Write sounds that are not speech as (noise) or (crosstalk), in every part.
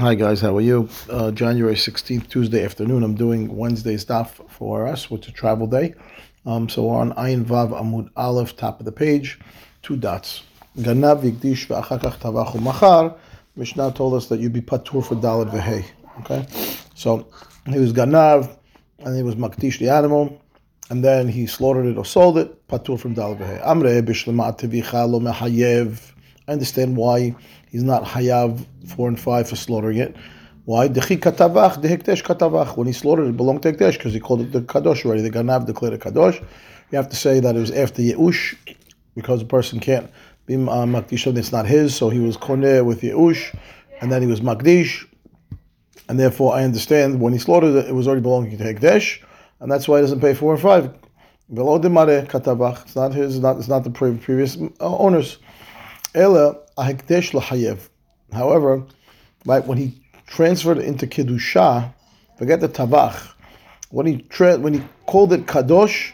Hi guys, how are you? Uh, January 16th, Tuesday afternoon. I'm doing Wednesday's daf for us, which is travel day. Um, so on Ayin Vav Amud Aleph, top of the page, two dots. Ganav Yigdish V'achakach Tavachu Machar. Mishnah told us that you'd be patur for Dalet V'hei. Okay? So he was Ganav, and he was Makdish the animal, and then he slaughtered it or sold it, patur from Dalet V'hei. Amre Bishlemat Tevicha Lo Mehayev. I understand why he's not hayav four and five for slaughtering it. Why? Dechi katavach, dehekdesh katavach. When he slaughtered it, belonged to Hekdesh because he called it the kadosh already. The ganav declared it kadosh. You have to say that it was after Yeush because a person can't be uh, makdish it's not his. So he was koneh with Yeush, and then he was makdish, and therefore I understand when he slaughtered it, it was already belonging to Hekdesh, and that's why he doesn't pay four and five. Below demare katavach. It's not his. Not it's not the previous owners. Ela ahekdesh lahayev. However, right when he transferred into kedusha, forget the tavach. When he tra- when he called it kadosh,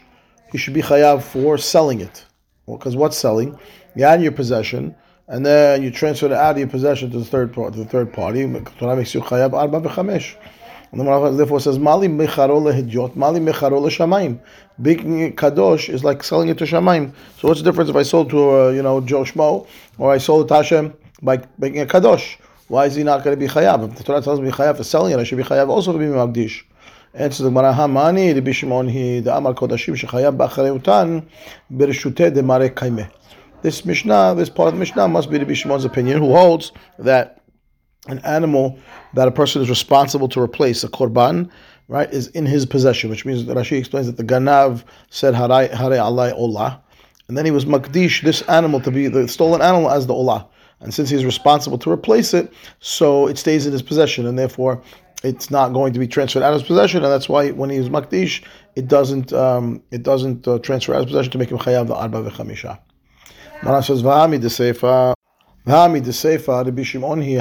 he should be chayav for selling it. Because well, what's selling? You had your possession, and then you transfer it out of your possession to the third part. To the third party, Torah makes you chayav arba v'chamesh. And the therefore says, Mali mecharo lehidyot, Mali mecharo leshamayim. Making kadosh is like selling it to shamayim. So what's the difference if I sold to uh, you know Joe Schmo or I sold to Hashem by making a kadosh? Why is he not going to be chayav? If the Torah tells me chayav for selling it, I should be chayav also to be magdish. Answer the Gemara, Hamani, Rabbi Shimon, he the Amar Kodashim shechayav b'achareutan bereshute de mare kaime. This Mishnah, this part of the Mishnah must be Rabbi Shimon's opinion, who holds that an animal that a person is responsible to replace, a korban, right, is in his possession, which means that Rashi explains that the ganav said haray haray alay olah, and then he was makdish this animal to be the stolen animal as the olah. And since he's responsible to replace it, so it stays in his possession, and therefore it's not going to be transferred out of his possession, and that's why when he's makdish, it doesn't um, it doesn't uh, transfer out of possession to make him chayav the arba v'chamisha. Mara says v'ami the the Shimon he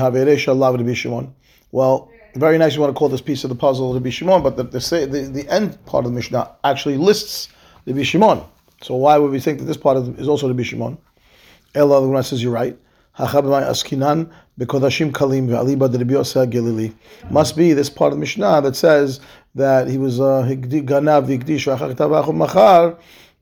Shimon. Well, very nice. You want to call this piece of the puzzle Rabbi Shimon, but the the, the, the end part of the Mishnah actually lists Rabbi Shimon. So why would we think that this part of, is also Rabbi Shimon? Ella the says you're right. kalim. Must be this part of the Mishnah that says that he was uh, ganav v'ikdish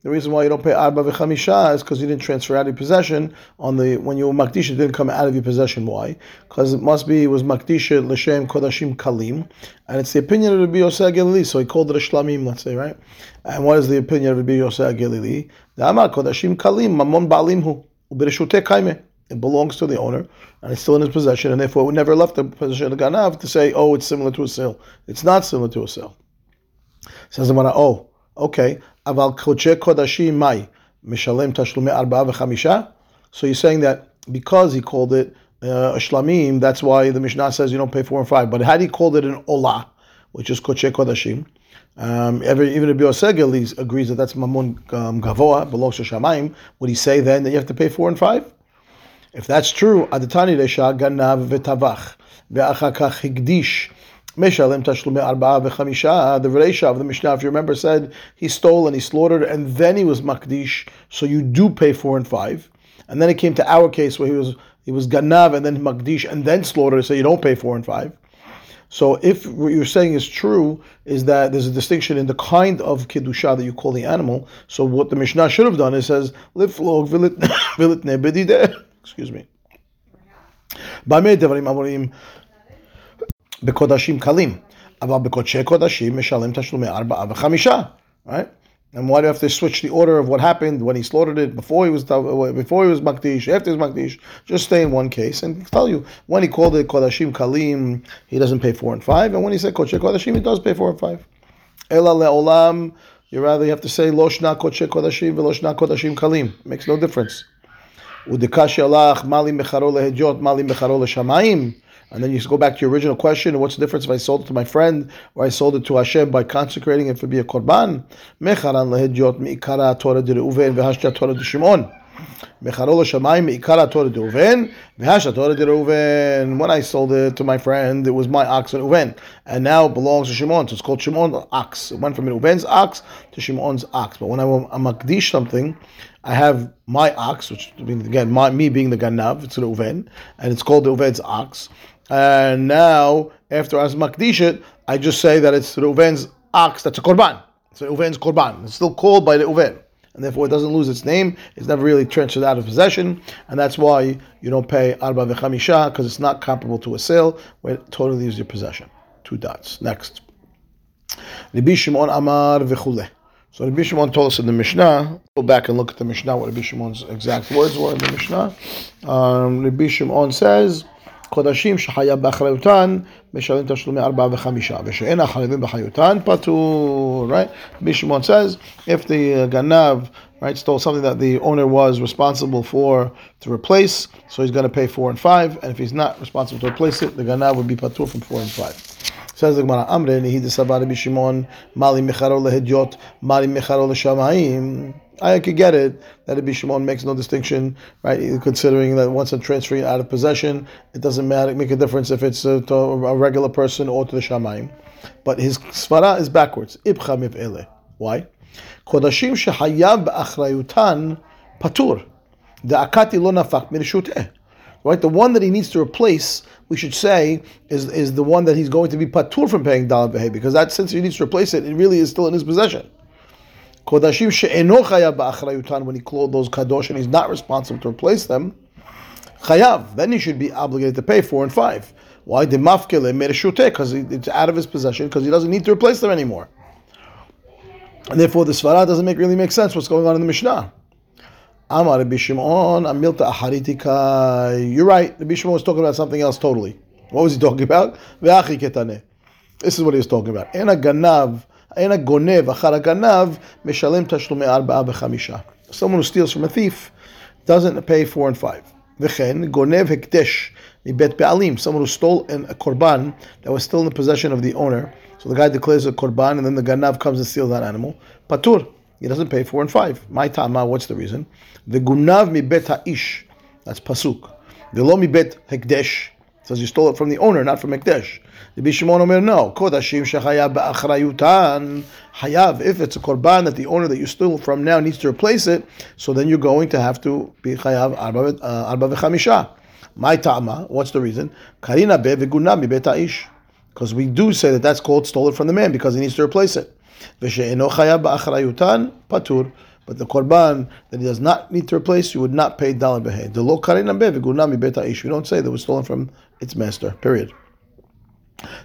the reason why you don't pay arba v'chamisha is because you didn't transfer out of your possession on the when you were it didn't come out of your possession. Why? Because it must be it was makdisha l'shem kodashim kalim, and it's the opinion of Rabbi Yosef Gilili. So he called it a shlamim, let's say, right? And what is the opinion of Rabbi Yosef amar kodashim kalim mamon balimhu ubereshute. It belongs to the owner and it's still in his possession, and therefore we never left the possession of the ganav to say, oh, it's similar to a sale. It's not similar to a sale. Says the oh. Okay, aval mai mishalem tashlume arba'a v'chamisha. So you're saying that because he called it uh, shlamim, that's why the Mishnah says you don't pay four and five. But had he called it an olah, which is koche kodashim, um, every, even Rabbi Yosegel agrees that that's mamun um, gavoa, belongs to shamayim. Would he say then that you have to pay four and five? If that's true, adatani resha ganav v'tavach ve'achakach higdish Meshalem Tashlume Arba'a. The Reisha of the Mishnah, if you remember, said he stole and he slaughtered and then he was Makdish, so you do pay four and five. And then it came to our case where he was he was Ganav and then Makdish and then slaughtered, so you don't pay four and five. So if what you're saying is true, is that there's a distinction in the kind of Kiddusha that you call the animal. So what the Mishnah should have done is says, Liflog vilit (coughs) Excuse me. בקודשים קלים, אבל בקודשי קודשים משלם תשלומי ארבעה וחמישה, right? And why do you have to switch the order of what happened when he slaughtered it before he was before he was makdish, after he was makdish? Just stay in one case and tell you when he called it kodashim kalim, he doesn't pay four and five, and when he said kodesh kodashim, he does pay four and five. Ela leolam, you rather you have to say loshna kodesh kodashim veloshna kodashim kalim. Makes no difference. Udikash alach mali mecharo lehejot mali mecharo leshamayim. And then you go back to your original question: What's the difference if I sold it to my friend or I sold it to Hashem by consecrating it for be a korban? Mecharan lehedyot miikara Torah de Reuven Torah Shimon. Shamayim miikara Torah de Reuven Torah. When I sold it to my friend, it was my ox and Reuven, and now it belongs to Shimon. So it's called Shimon ox. It went from Reuven's ox to Shimon's ox. But when I am makdish something, I have my ox, which again, my, me being the ganav, it's an Reuven, and it's called the Reuven's ox and now after as makdishit, I just say that it's Reuven's ox that's a korban. It's Reuven's korban. It's still called by the Reuven. And therefore, it doesn't lose its name. It's never really transferred out of possession, and that's why you don't pay arba v'chamisha because it's not comparable to a sale where it totally leaves your possession. Two dots. Next, Shimon Amar v'chuleh. So Rabbi Shimon told us in the Mishnah. Go back and look at the Mishnah. What Rabbi Shimon's exact words were in the Mishnah. Um, Rabbi Shimon says. חודשים שחייב באחריותן משלם תשלומי ארבעה וחמישה, ושאין החייבים בחיותן פטור, right? Bishimon says, if the uh, ganav, right, stole something that the owner was responsible for to replace, so he's going to pay four and five, and if he's not responsible to replace it, the ganav would be patur from four and five. Says the Gemara, Amre nihi desavar Rabbi Shimon, mali mecharo lehedyot, mali mecharo leshamayim. I could get it that Rabbi Shimon makes no distinction, right? Considering that once a transfer out of possession, it doesn't matter, make a difference if it's a, to a regular person or to the shamayim. But his svara is backwards. Why? Kodashim shehayav ba'achrayutan patur. The akati lo nafak mirshuteh. Right, the one that he needs to replace, we should say, is, is the one that he's going to be patur from paying behe, because that since he needs to replace it, it really is still in his possession. Kodashim she'eno chayav ba'achrayutan, when he clothed those kadosh and he's not responsible to replace them, chayav, then he should be obligated to pay four and five. Why? The mafkele mereshute, because it's out of his possession, because he doesn't need to replace them anymore. And therefore, the svara doesn't make really make sense. What's going on in the Mishnah? Amar Rabbi Amilta Aharitika. You're right. Rabbi Shimon was talking about something else totally. What was he talking about? This is what he was talking about. Ena ganav אין הגונב אחר הגנב משלם תשלומי ארבעה וחמישה. Someone who steals from a thief doesn't pay four and five. וכן, גונב הקדש מבית בעלים, someone who stole a korban that was still in the possession of the owner. So the guy declares a korban and then the ganav comes and steals that animal. Patur, he doesn't pay four and five. My tama, what's the reason? The gunav מבית האיש, that's pasuk. The lo מבית הקדש, says you stole it from the owner, not from Ekdesh. The Bishimon Omer, no. Kodashim shechayav ba'achrayutan. Hayav, if it's a korban that the owner that you stole from now needs to replace it, so then you're going to have to be chayav arba uh, v'chamisha. My ta'ama, what's the reason? Karina be v'guna mi ish. Because we do say that that's called stolen from the man because he needs to replace it. V'she'eno chayav ba'achrayutan patur. But the korban that he does not need to replace, you would not pay dalad behe. The lo v'gunami beta. We don't say that was stolen from its master. Period.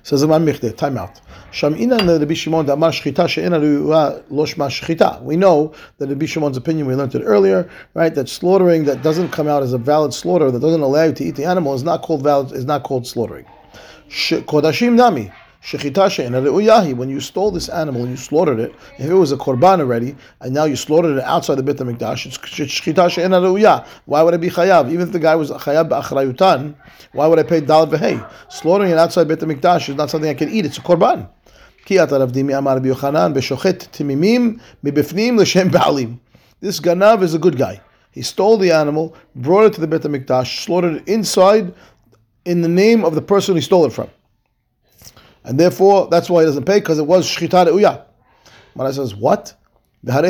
Says Imam Michte, time out. Sham'ina Rabbi Shimon da'amar shchita she'ena shchita. We know that Rabbi Shimon's opinion, we learned it earlier, right? That slaughtering that doesn't come out as a valid slaughter, that doesn't allow you to eat the animal, is not called valid, is not called slaughtering. Kodashim nami. When you stole this animal and you slaughtered it, if it was a korban already, and now you slaughtered it outside the Beit HaMikdash, it's shechita she'ena re'uyah. Why would I be chayav? Even if the guy was chayav ba'achrayutan, why would I pay dal v'hei? Slaughtering it outside Beit HaMikdash is not something I can eat. It's a korban. This ganav is a good guy. He stole the animal, brought it to the Beit HaMikdash, slaughtered it inside in the name of the person he stole it from and therefore that's why he doesn't pay because it was shchita uya. Mara says what? Why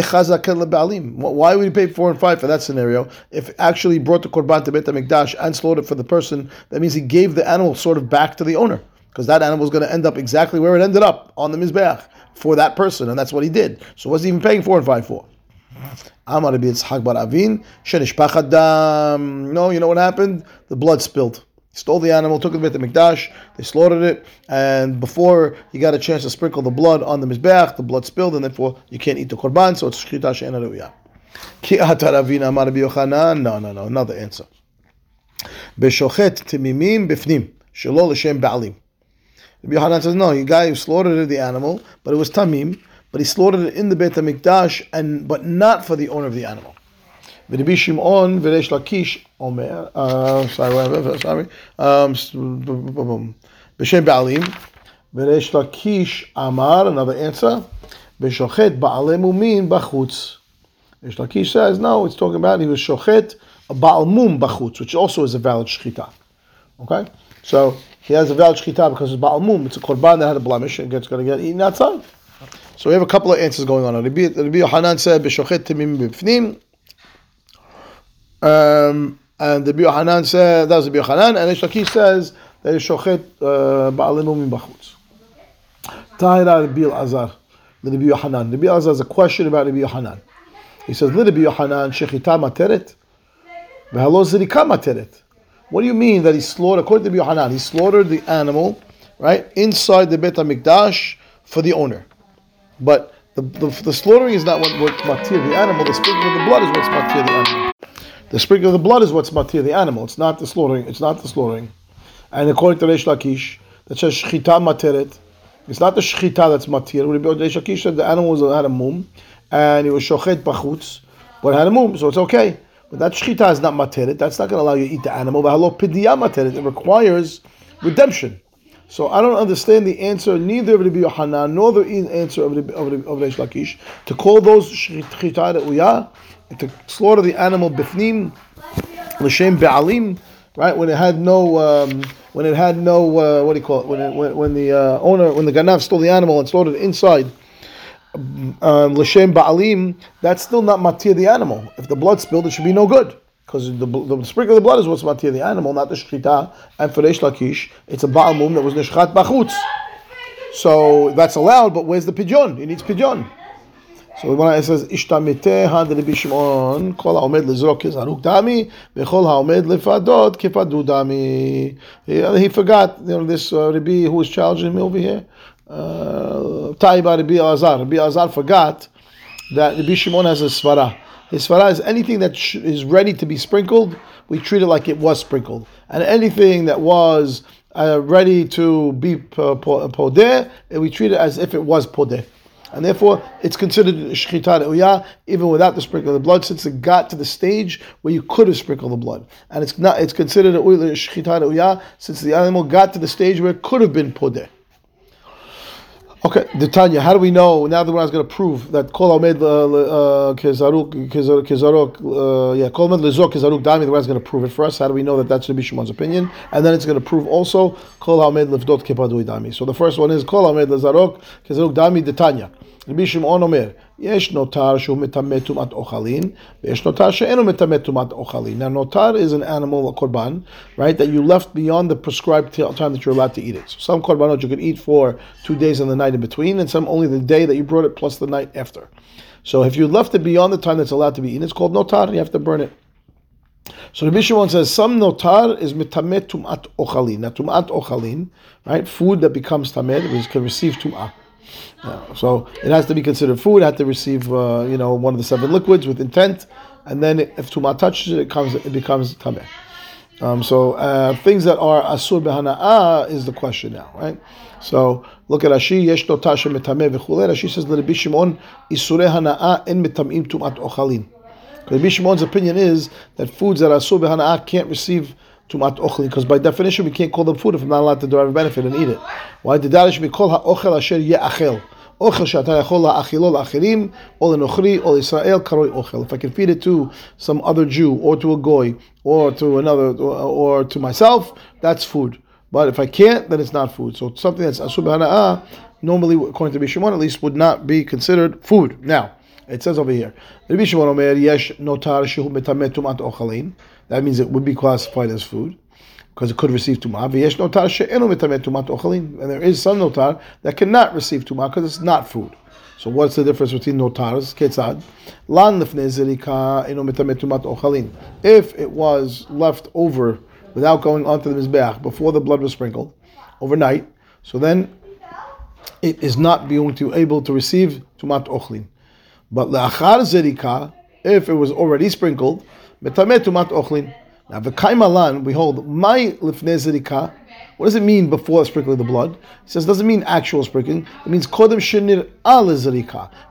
would he pay four and five for that scenario? If actually brought the korban to Beit Hamikdash and slaughtered for the person, that means he gave the animal sort of back to the owner because that animal is going to end up exactly where it ended up on the mizbeach for that person, and that's what he did. So what's he even paying four and five for? Amar Yitzchak bar Avin, No, you know what happened? The blood spilled stole the animal, took it to the Mikdash, they slaughtered it, and before he got a chance to sprinkle the blood on the Mizbeach, the blood spilled, and therefore you can't eat the Korban, so it's Shchita She'ena Ruya. (laughs) Ki amar Yochanan, no, no, no, another answer. Beshochet timimim bifnim, shelo l'shem ba'alim. Rabbi says, no, the guy who slaughtered the animal, but it was tamim, but he slaughtered it in the Beit HaMikdash, and, but not for the owner of the animal. Rabbi Shimon Veresh Lakish Omer, sorry, sorry, B'Shem Ba'alim, Veresh Lakish Amar, another answer, B'Shochet ba'alim Umin B'Chutz. Veresh Lakish says, no, it's talking about he was Shochet Ba'almum B'Chutz, which also is a valid Shechita. Okay? So, he has a valid Shechita because it's Ba'almum, it's a Korban that had a blemish and gets going to get eaten outside. So we have a couple of answers going on. Rabbi Hanan said, B'Shochet Timim B'Fnim, um, and the Yohanan says, that's the Yohanan, and Ish Lakish says that is shochet uh, ba'alei mumim b'chutz. Tahira Rabbi Azar, Rabbi Yohanan. Rabbi Azar has a question about Rabbi Yohanan. He says, Rabbi Yohanan, shechita materet, v'halo zirika materet. What do you mean that he slaughtered, according to Rabbi Yohanan, he slaughtered the animal, right, inside the Beit HaMikdash for the owner. But the, the, the slaughtering is not what, what matir the animal, the sprinkling of the blood is what's matir the animal. The sprinkling of the blood is what's matir the animal. It's not the slaughtering. It's not the slaughtering. And according to Reish Lakish, that says shchita materet. It's not the shchita that's matir. Reish Lakish said the animal was, had a mum, and it was shochet bachutz, but had a mum, so it's okay. But that shchita is not materet. That's not going to allow you to eat the animal. But hello pidiyah materit. It requires redemption. So I don't understand the answer neither of Rabbi Yohanan nor the answer of Rabbi, of, of Reish Lakish to call those shchita uyah to slaughter the animal bifnim l'shem be'alim, right? When it had no, um, when it had no, uh, what do you call it? When it, when, when the uh, owner, when the ganav stole the animal and slaughtered it inside. Um, l'shem ba'alim, that's still not matir the animal. If the blood spilled, it should be no good because the, the sprinkle of the blood is what's matir the animal, not the shchita. And for Reish Lakish, it's a baal mum that was nishchat bachutz. So that's allowed, but where's the pidyon? He needs pidyon. So when it says ishtamite had Rabbi Shimon, kol haomed lezrok kizaruk dami, v'chol haomed lefadot kefadu dami. He forgot, you know, this uh, Rabbi who was challenging me over here. Uh, Taiba Rabbi Azar. Rabbi Azar forgot that Rabbi Shimon has a svara. His svara is anything that is ready to be sprinkled, we treat it like it was sprinkled. And anything that was uh, ready to be podeh, we treat it as if it was podeh. And therefore, it's considered shchita uyah even without the sprinkle of the blood, since it got to the stage where you could have sprinkled the blood. And it's not. It's considered shchita uyah since the animal got to the stage where it could have been podeh. Okay, the Tanya. How do we know now that we're going to prove that kol omed uh, uh, kezaruk kezaruk uh, yeah kol omed lezok kezaruk dami? The is going to prove it for us. How do we know that that's Rabbi Shimon's opinion? And then it's going to prove also kol omed levdot kepadui dami. So the first one is kol omed lezarok kezaruk dami. The Tanya. רבי שמעון אומר, יש נותר שהוא מטמא טומאת אוכלין, ויש נותר שאינו מטמא טומאת אוכלין. Now notar is an animal, a korban, right, that you left beyond the prescribed time that you're allowed to eat it. So some korbanot you can eat for two days and the night in between, and some only the day that you brought it plus the night after. So if you left it beyond the time that's allowed to be eaten, it's called notar, you have to burn it. So Rabbi Shimon says some notar is mitamet tumat ochalin. Now tumat ochalin, right, food that becomes tamet, which can receive tumah. So it has to be considered food. It has to receive, uh, you know, one of the seven liquids with intent, and then if tuma touches it, it comes, it becomes tameh. Um, so uh, things that are asur behana'a is the question now, right? So look at Rashi. Yesh no tasha metameh v'chulei. Rashi says Rabbi Shimon isure hana'a in metamim tumat ochalin. Rabbi Shimon's opinion is that foods that are asur behana'a can't receive tumat ochli, because by definition we can't call them food if I'm not allowed to derive a benefit and eat it. Why did that should be called ha'ochel asher ye'achel? Ochel she'ata yachol la'achilo la'achirim, or lenochri, or Israel karoi ochel. If I can feed it to some other Jew, or to a goy, or to another, or, or to myself, that's food. But if I can't, then it's not food. So something that's asub hana'ah, normally, according to Bishimon at least, would not be considered food. Now, it says over here, Rabbi Shimon Omer, yesh notar shehu metamet tumat ochalin. That means it would be classified as food because it could receive tumah. And there is some notar that cannot receive tumah because it's not food. So what's the difference between notars? Ketzad lan lefnei zerika tumat. If it was left over without going onto the mizbeach before the blood was sprinkled overnight, so then it is not going to able to receive tumat ochlin. But le'achar zerika, if it was already sprinkled, Ochlin. Now, v'kaimalan, we hold, my lifnei what does it mean before sprinkling the blood? It says it doesn't mean actual sprinkling. It means kodem shenir al.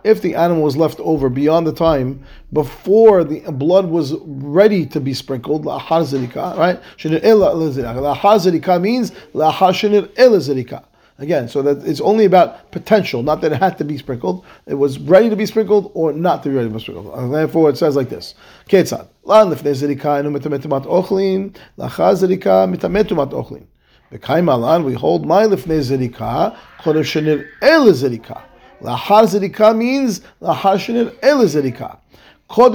If the animal was left over beyond the time before the blood was ready to be sprinkled, lahar zerika, right? Shenir el means lahar shenir el. Again, so that it's only about potential, not that it had to be sprinkled. It was ready to be sprinkled or not to be ready to be sprinkled. And therefore, it says like this: Ketzad lan enu mitametumat ochlin lachar zerika mitametumat ochlin. B'kaim we hold my lefnei zerika kodev shenir el zerika. Lahar means lahar shenir el zerika. So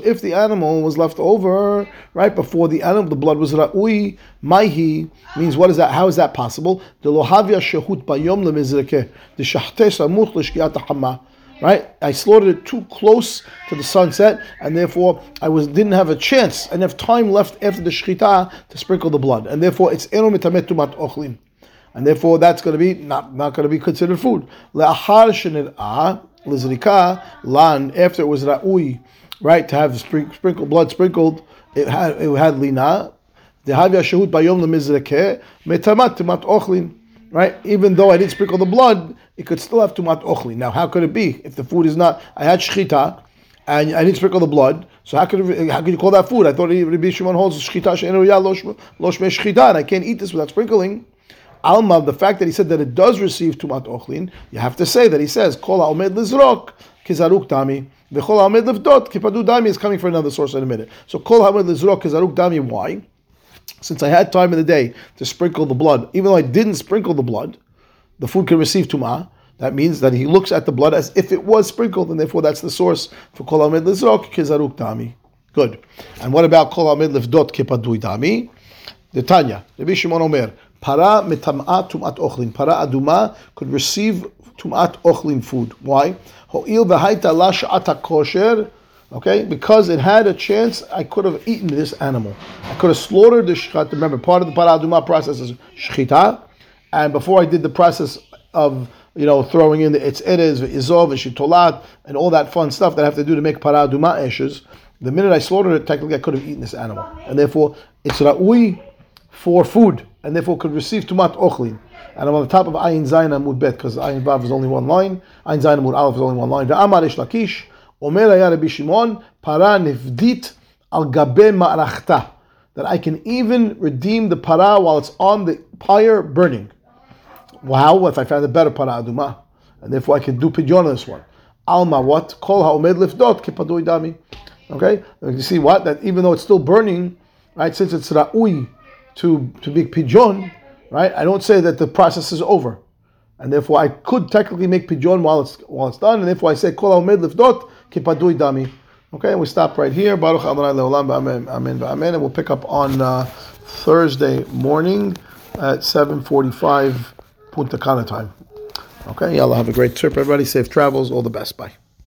if the animal was left over right before the animal, the blood was ra'ui maihi means what is that? How is that possible? The lohavia shehut bayom lemizreke the shahtes amuch l'shkiat hama. Right, I slaughtered it too close to the sunset, and therefore I was didn't have a chance, and have time left after the shechita to sprinkle the blood, and therefore it's eno mitamet tumat ochlin, and therefore that's going to be not not going to be considered food. Le'achar shenir'ah lizrika lan after it was ra'ui, right, to have sprinkled blood sprinkled, it had it had lina. The havya shahut bayom lemizreke metamat tumat ochlin right? Even though I didn't sprinkle the blood, it could still have tumat ochli. Now, how could it be if the food is not? I had shchita, and I didn't sprinkle the blood. So how could how could you call that food? I thought Rabbi Shimon holds shchita she'enu losh shchita, and I can't eat this without sprinkling. Alma, the fact that he said that it does receive tumat ochlin, you have to say that he says kol ha'omed lizrok kizaruk dami. V'chol ha'omed lifdot kipadu dami is coming from another source in a minute. So kol ha'omed lizrok kizaruk dami. Why? since I had time in the day to sprinkle the blood, even though I didn't sprinkle the blood, the food can receive tumah. That means that he looks at the blood as if it was sprinkled, and therefore that's the source for kol amid lizrok kezaruk dami. Good. And what about kol amid lifdot kipadui dami? The Tanya, Rabbi Shimon Omer, para mitam'at tumat ochlin. Para aduma could receive tumat ochlin food. Why? Ho'il v'haita la sha'ata kosher Okay, because it had a chance, I could have eaten this animal. I could have slaughtered the shechita. Remember, part of the paraduma process is shechita, and before I did the process of you know throwing in the its eres, izov, and shitolat, and all that fun stuff that I have to do to make paraduma eshes, the minute I slaughtered it, technically I could have eaten this animal, and therefore it's ra'ui for food, and therefore could receive tumat ochlin. And I'm on the top of ayin zayin amud bet because ayin vav is only one line, ayin zayin amud aleph is only one line. Ve'amar ish lakish omer Rabbi Shimon para nifdit al gabe ma'rachta that I can even redeem the para while it's on the pyre burning. Wow, if I found a better para aduma, and therefore I can do pidyon on this one. Alma what? Kol haomed lifdot kipadui dami. Okay, you see what that even though it's still burning, right? Since it's ra'ui to, to be pidyon, right, I don't say that the process is over. And therefore I could technically make pidyon while it's while it's done, and therefore I say kol ha'omed lifdot kipadui dami. Okay, we stop right here. Baruch Adonai Leolam Amen Amen Amen, and we'll pick up on uh, Thursday morning at 7:45 Punta Cana time. Okay, y'all have a great trip, everybody. Safe travels. All the best. Bye.